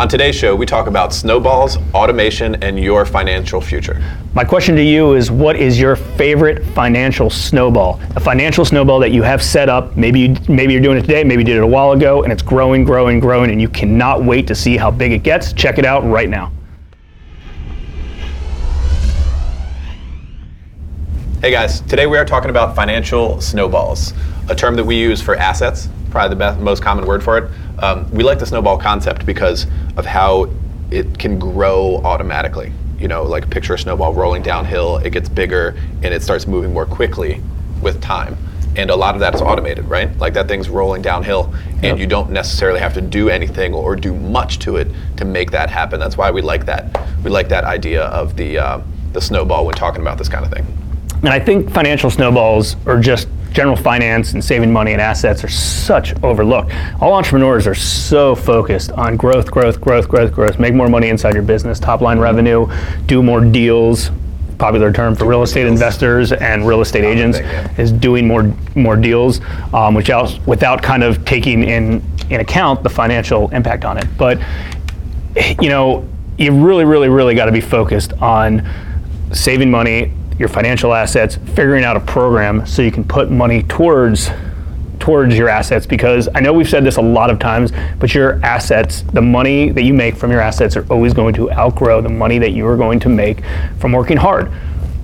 On today's show, we talk about snowballs, automation, and your financial future. My question to you is what is your favorite financial snowball? A financial snowball that you have set up, maybe you, maybe you're doing it today, maybe you did it a while ago and it's growing, growing, growing and you cannot wait to see how big it gets. Check it out right now. Hey guys, today we are talking about financial snowballs, a term that we use for assets, probably the best, most common word for it. Um, we like the snowball concept because of how it can grow automatically. You know, like picture a snowball rolling downhill, it gets bigger and it starts moving more quickly with time. And a lot of that is automated, right? Like that thing's rolling downhill and yep. you don't necessarily have to do anything or do much to it to make that happen. That's why we like that. We like that idea of the, uh, the snowball when talking about this kind of thing. And I think financial snowballs are just general finance and saving money and assets are such overlooked. All entrepreneurs are so focused on growth, growth, growth, growth, growth. Make more money inside your business, top line revenue, do more deals. Popular term for real estate investors and real estate agents is doing more more deals, um, which else, without kind of taking in in account the financial impact on it. But you know, you really, really, really got to be focused on saving money your financial assets, figuring out a program so you can put money towards towards your assets because I know we've said this a lot of times, but your assets, the money that you make from your assets are always going to outgrow the money that you are going to make from working hard.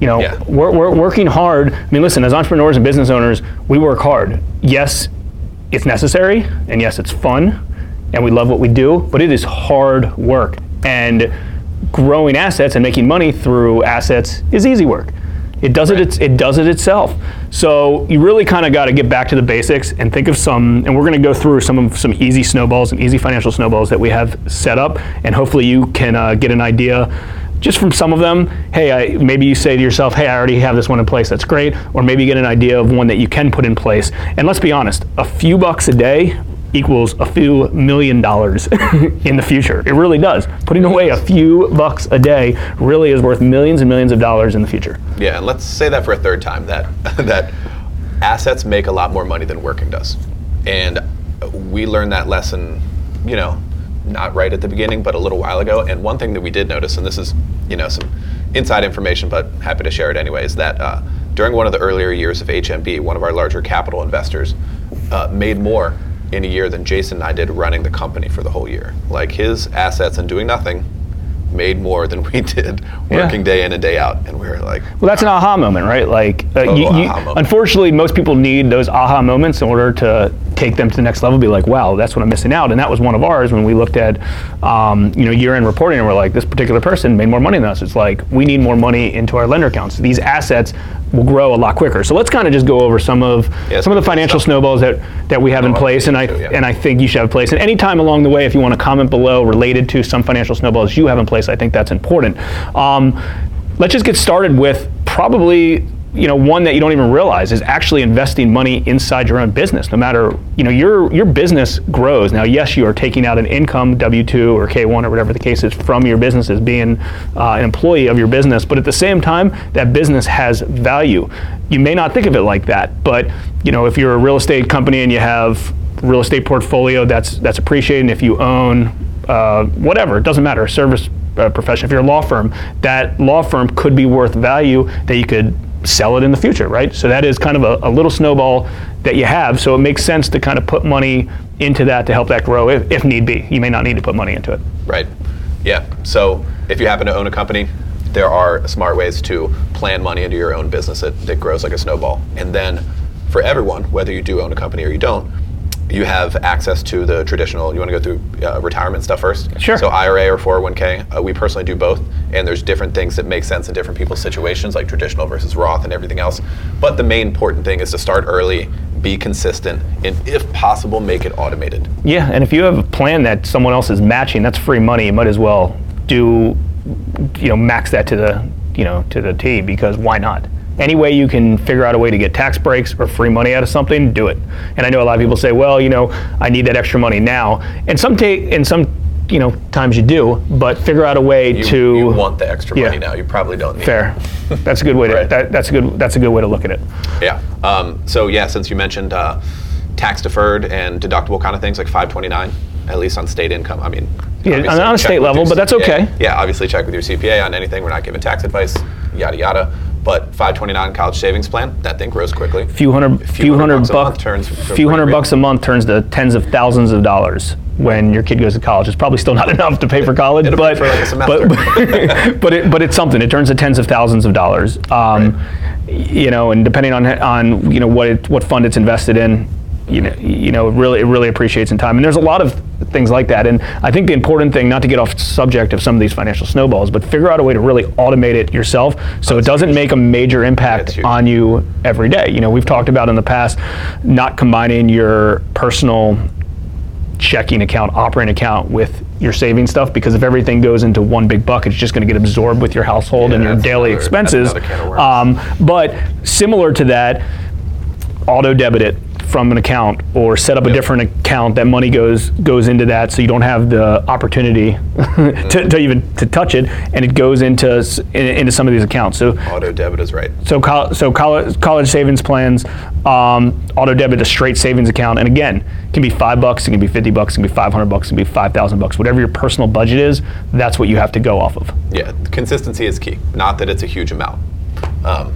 You know, yeah. we're, we're working hard. I mean, listen, as entrepreneurs and business owners, we work hard. Yes, it's necessary, and yes, it's fun, and we love what we do, but it is hard work. And growing assets and making money through assets is easy work. It does right. it. It does it itself. So you really kind of got to get back to the basics and think of some. And we're going to go through some of some easy snowballs and easy financial snowballs that we have set up, and hopefully you can uh, get an idea just from some of them, hey, I, maybe you say to yourself, hey, I already have this one in place, that's great. Or maybe you get an idea of one that you can put in place. And let's be honest, a few bucks a day equals a few million dollars in the future. It really does. Putting away a few bucks a day really is worth millions and millions of dollars in the future. Yeah, and let's say that for a third time that that assets make a lot more money than working does. And we learned that lesson, you know, not right at the beginning, but a little while ago. And one thing that we did notice, and this is, you know, some inside information, but happy to share it anyway, is that uh, during one of the earlier years of HMB, one of our larger capital investors uh, made more in a year than Jason and I did running the company for the whole year. Like his assets and doing nothing made more than we did working yeah. day in and day out, and we were like, well, that's an aha moment, right? Like, uh, you, you, moment. unfortunately, most people need those aha moments in order to take them to the next level. Be like, wow, that's what I'm missing out, and that was one of ours when we looked at, um, you know, year-end reporting, and we're like, this particular person made more money than us. It's like we need more money into our lender accounts. These assets will grow a lot quicker. So let's kind of just go over some of yeah, some of the financial stuff. snowballs that, that we have in place, and I too, yeah. and I think you should have in place. And anytime along the way, if you want to comment below related to some financial snowballs you have in place, I think that's important. Um, let's just get started with probably you know one that you don't even realize is actually investing money inside your own business. No matter you know your your business grows. Now yes you are taking out an income w2 or k1 or whatever the case is from your business as being uh, an employee of your business but at the same time that business has value. You may not think of it like that but you know if you're a real estate company and you have real estate portfolio that's that's appreciating if you own uh, whatever it doesn't matter a service uh, profession if you're a law firm that law firm could be worth value that you could sell it in the future, right? So that is kind of a, a, little snowball that you have. So it makes sense to kind of put money into that to help that grow if, if need be. You may not need to put money into it. Right. Yeah. So if you happen to own a company, there are smart ways to plan money into your own business that, that grows like a snowball. And then for everyone, whether you do own a company or you don't, you have access to the traditional. You want to go through uh, retirement stuff first? Sure. So IRA or 401k. Uh, we personally do both, and there's different things that make sense in different people's situations, like traditional versus Roth and everything else. But the main important thing is to start early, be consistent, and if possible, make it automated. Yeah, and if you have a plan that someone else is matching, that's free money. You might as well do, you know, max that to the, you know, to the T because why not? Any way you can figure out a way to get tax breaks or free money out of something, do it. And I know a lot of people say, well, you know, I need that extra money now. And some take, and some, you know, times you do, but figure out a way you, to. You want the extra yeah. money now. You probably don't need Fair. It. That's a good way to. right. that, that's a good. That's a good way to look at it. Yeah. Um, so yeah, since you mentioned uh, tax deferred and deductible kind of things like 529, at least on state income. I mean, Yeah, on a state level, but that's okay. Yeah, obviously check with your CPA on anything. We're not giving tax advice, yada yada. But 529 college savings plan, that thing grows quickly. few hundred, few few hundred hundred bucks a month turns few hundred bucks a month turns to tens of thousands of dollars when your kid goes to college. It's probably still not enough to pay for college, It'll but for, like, a semester. but but, it, but it's something. It turns to tens of thousands of dollars. Um, You know, and depending on on you know what it, what fund it's invested in, you know, you know, it really it really appreciates in time. And there's a lot of things like that. And I think the important thing, not to get off subject of some of these financial snowballs, but figure out a way to really automate it yourself so it doesn't make a major impact huge. on you every day. You know, we've talked about in the past not combining your personal checking account, operating account with your saving stuff because if everything goes into one big bucket, it's just going to get absorbed with your household Yeah, and your daily another- expenses. another can of worms. Um, but similar to that, auto debit it from an account or set up a different account that money goes goes into that so you don't have the opportunity to, to even to touch it and it goes into s- in- into some of these accounts so Auto debit is right. so, col- so college, college savings plans, um, auto debit, a straight savings account, and again, it can be five bucks, it can be fifty bucks, it can be five hundred bucks, it can be five thousand bucks. Whatever your personal budget is, that's what you have to go off of. Yeah, consistency is key. Not that it's a huge amount. Um,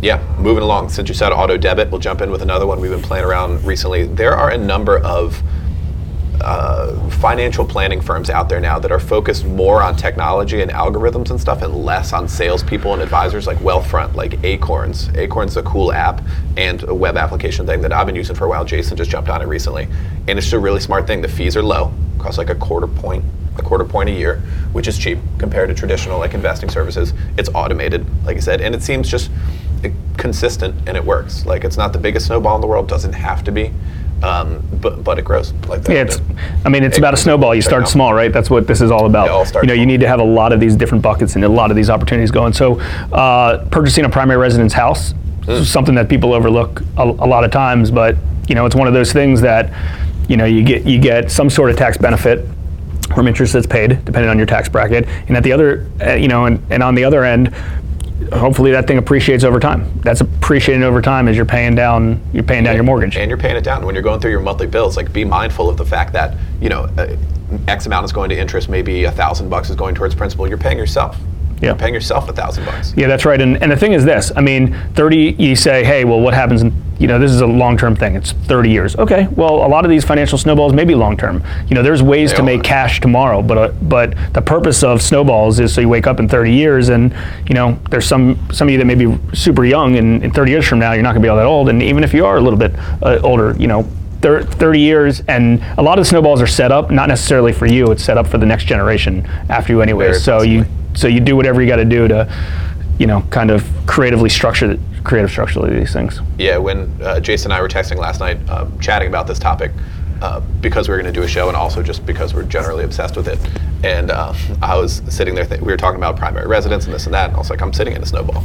yeah, moving along. Since you said auto debit, we'll jump in with another one we've been playing around recently. There are a number of uh, financial planning firms out there now that are focused more on technology and algorithms and stuff, and less on salespeople and advisors like Wealthfront, like Acorns. Acorns is a cool app and a web application thing that I've been using for a while. Jason just jumped on it recently, and it's just a really smart thing. The fees are low, cost like a quarter point, a quarter point a year, which is cheap compared to traditional like investing services. It's automated, like I said, and it seems just consistent and it works. Like it's not the biggest snowball in the world, doesn't have to be. Um, but but it grows like that. Yeah, it's, I mean, it's about a snowball. You start small, right? That's what this is all about. All you know, you need to have a lot of these different buckets and a lot of these opportunities going. So, uh, purchasing a primary residence house is something that people overlook a, a lot of times, but you know, it's one of those things that you know you get you get some sort of tax benefit from interest that's paid, depending on your tax bracket, and at the other, uh, you know, and, and on the other end. Hopefully that thing appreciates over time. That's appreciating over time as you're paying down you're paying down your mortgage. and you're paying it down when you're going through your monthly bills. Like, be mindful of the fact that you know uh, X amount is going to interest. Maybe a thousand bucks is going towards principal. You're paying yourself. Yeah. You're paying yourself a thousand bucks. Yeah, that's right. And, and the thing is this I mean, 30, you say, hey, well, what happens in, you know, this is a long term thing. It's 30 years. Okay, well, a lot of these financial snowballs may be long term. You know, there's ways They to make cash tomorrow, but uh, but the purpose of snowballs is so you wake up in 30 years and, you know, there's some, some of you that may be super young and in 30 years from now, you're not going to be all that old. And even if you are a little bit uh, older, you know, 30 years and a lot of the snowballs are set up not necessarily for you it's set up for the next generation after you anyway Very so you so you do whatever you got to do to you know kind of creatively structure the, creative structurally these things Yeah, when uh, Jason and I were texting last night, um, chatting about this topic, uh, because we were going to do a show, and also just because we're generally obsessed with it. And uh, I was sitting there, th- we were talking about primary residence and this and that, and I was like, I'm sitting in a snowball.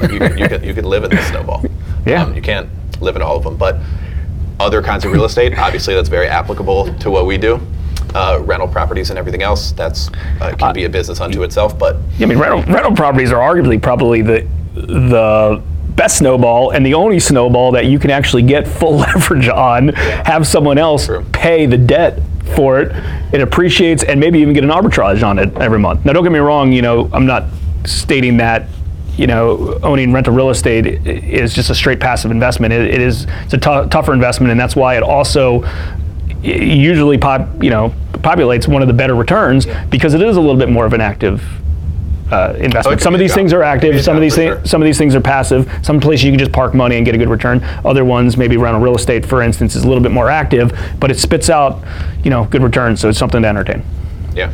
like you, can, you, can, you can live in this snowball. Yeah. Um, you can't live in all of them, but other kinds of real estate, obviously, that's very applicable to what we do. Uh, rental properties and everything else, that's uh, can be a business unto itself, but I mean, rental, rental properties are arguably probably the the best snowball and the only snowball that you can actually get full leverage on. Have someone else True. pay the debt for it. It appreciates and maybe even get an arbitrage on it every month. Now, don't get me wrong. You know, I'm not stating that. You know, owning rental real estate is just a straight passive investment. It, it is it's a tougher investment, and that's why it also usually pop, you know populates one of the better returns because it is a little bit more of an active uh, investment. Some of these things are It can be active. Some of these things sure. some of these things are passive. Some places you can just park money and get a good return. Other ones, maybe rental real estate, for instance, is a little bit more active, but it spits out you know good returns. So it's something to entertain. yeah.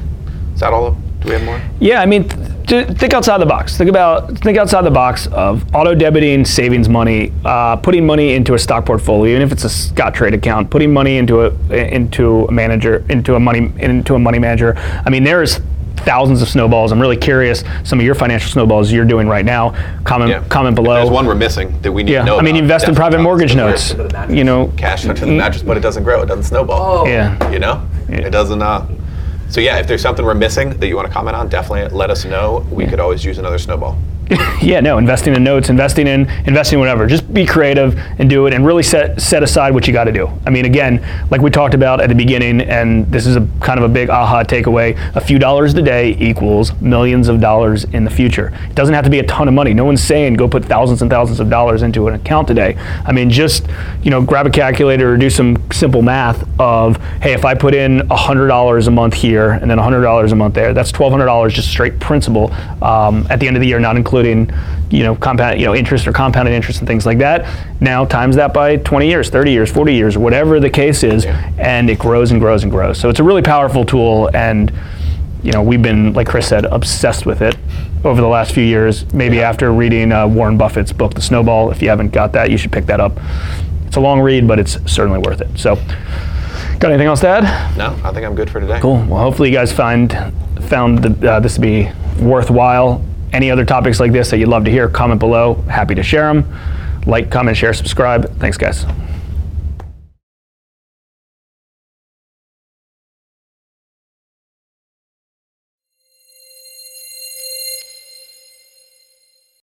Is that all? Do we have more? Yeah, I mean, th- think outside the box. Think about think outside the box of auto debiting savings money, uh, putting money into a stock portfolio, even if it's a Scottrade account, putting money into a into a manager, into a money into a money manager. I mean, there's thousands of snowballs. I'm really curious some of your financial snowballs you're doing right now. Comment Yeah. comment If below. There's one we're missing that we need yeah, to know. I mean, about. invest in private mortgage notes. You know, Cash into the mattress, but it doesn't grow. It doesn't snowball. yeah. You know, Yeah. it doesn't. Uh, so yeah, if there's something we're missing that you want to comment on, definitely let us know. We could always use another snowball. yeah, no, investing in notes, investing in investing in whatever. Just be creative and do it, and really set set aside what you got to do. I mean, again, like we talked about at the beginning, and this is a kind of a big aha takeaway. A few dollars a day equals millions of dollars in the future. It doesn't have to be a ton of money. No one's saying go put thousands and thousands of dollars into an account today. I mean, just you know, grab a calculator or do some simple math of, hey, if I put in hundred dollars a month here and then hundred dollars a month there, that's twelve hundred dollars just straight principal um, at the end of the year, not including you know compound you know interest or compounded interest and things like that. Now times that by 20 years, 30 years, 40 years, whatever the case is, and it grows and grows and grows. So it's a really powerful tool, and you know we've been like Chris said, obsessed with it over the last few years. Maybe after reading uh, Warren Buffett's book, The Snowball. If you haven't got that, you should pick that up. It's a long read, but it's certainly worth it. So. Got anything else to add? No, I think I'm good for today. Cool. Well, hopefully you guys find found the, uh, this to be worthwhile. Any other topics like this that you'd love to hear, comment below. Happy to share them. Like, comment, share, subscribe. Thanks, guys.